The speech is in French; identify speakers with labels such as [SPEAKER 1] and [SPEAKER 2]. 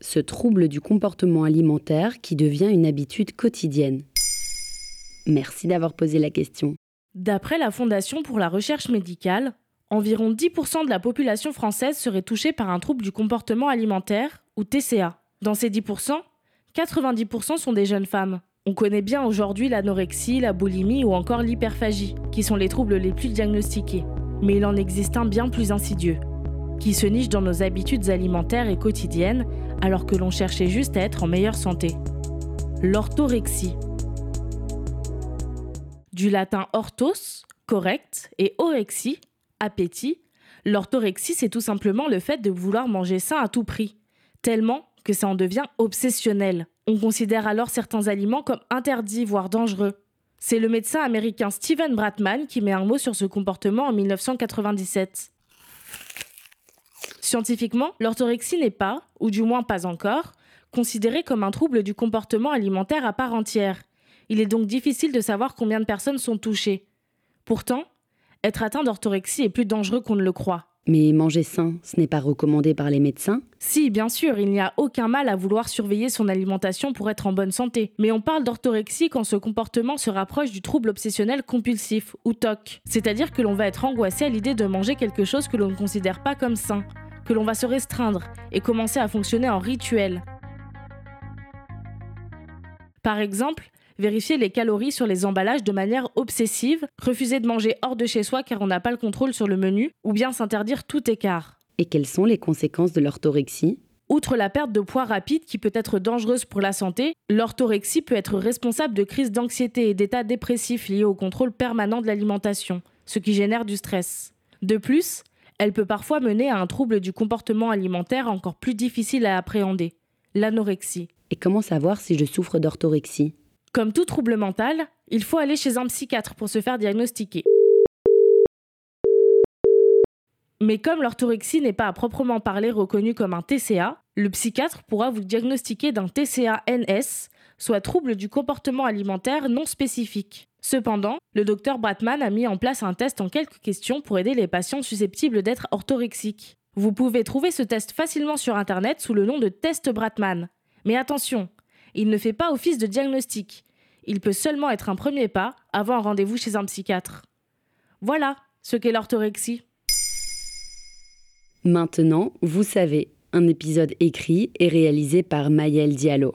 [SPEAKER 1] ce trouble du comportement alimentaire qui devient une habitude quotidienne Merci d'avoir posé la question.
[SPEAKER 2] D'après la Fondation pour la recherche médicale, environ 10% de la population française serait touchée par un trouble du comportement alimentaire, ou TCA. Dans ces 10%, 90% sont des jeunes femmes. On connaît bien aujourd'hui l'anorexie, la boulimie ou encore l'hyperphagie, qui sont les troubles les plus diagnostiqués. Mais il en existe un bien plus insidieux, qui se niche dans nos habitudes alimentaires et quotidiennes alors que l'on cherchait juste à être en meilleure santé. L'orthorexie. Du latin orthos, correct, et orexie, appétit, l'orthorexie c'est tout simplement le fait de vouloir manger sain à tout prix, tellement que ça en devient obsessionnel. On considère alors certains aliments comme interdits, voire dangereux. C'est le médecin américain Steven Bratman qui met un mot sur ce comportement en 1997. Scientifiquement, l'orthorexie n'est pas, ou du moins pas encore, considérée comme un trouble du comportement alimentaire à part entière. Il est donc difficile de savoir combien de personnes sont touchées. Pourtant, être atteint d'orthorexie est plus dangereux qu'on ne le croit.
[SPEAKER 1] Mais manger sain, ce n'est pas recommandé par les médecins?
[SPEAKER 2] Si, bien sûr, il n'y a aucun mal à vouloir surveiller son alimentation pour être en bonne santé. Mais on parle d'orthorexie quand ce comportement se rapproche du trouble obsessionnel compulsif, ou TOC. C'est-à-dire que l'on va être angoissé à l'idée de manger quelque chose que l'on ne considère pas comme sain, que l'on va se restreindre et commencer à fonctionner en rituel. Par exemple, vérifier les calories sur les emballages de manière obsessive, refuser de manger hors de chez soi car on n'a pas le contrôle sur le menu, ou bien s'interdire tout écart.
[SPEAKER 1] Et quelles sont les conséquences de l'orthorexie?
[SPEAKER 2] Outre la perte de poids rapide qui peut être dangereuse pour la santé, l'orthorexie peut être responsable de crises d'anxiété et d'états dépressifs liés au contrôle permanent de l'alimentation, ce qui génère du stress. De plus, elle peut parfois mener à un trouble du comportement alimentaire encore plus difficile à appréhender, l'anorexie.
[SPEAKER 1] Et comment savoir si je souffre d'orthorexie?
[SPEAKER 2] Comme tout trouble mental, il faut aller chez un psychiatre pour se faire diagnostiquer. Mais comme l'orthorexie n'est pas à proprement parler reconnue comme un TCA, le psychiatre pourra vous diagnostiquer d'un TCA-NS, soit trouble du comportement alimentaire non spécifique. Cependant, le docteur Bratman a mis en place un test en quelques questions pour aider les patients susceptibles d'être orthorexiques. Vous pouvez trouver ce test facilement sur Internet sous le nom de test Bratman. Mais attention, il ne fait pas office de diagnostic. Il peut seulement être un premier pas avant un rendez-vous chez un psychiatre. Voilà ce qu'est l'orthorexie.
[SPEAKER 1] Maintenant, vous savez, un épisode écrit et réalisé par Mayel Diallo.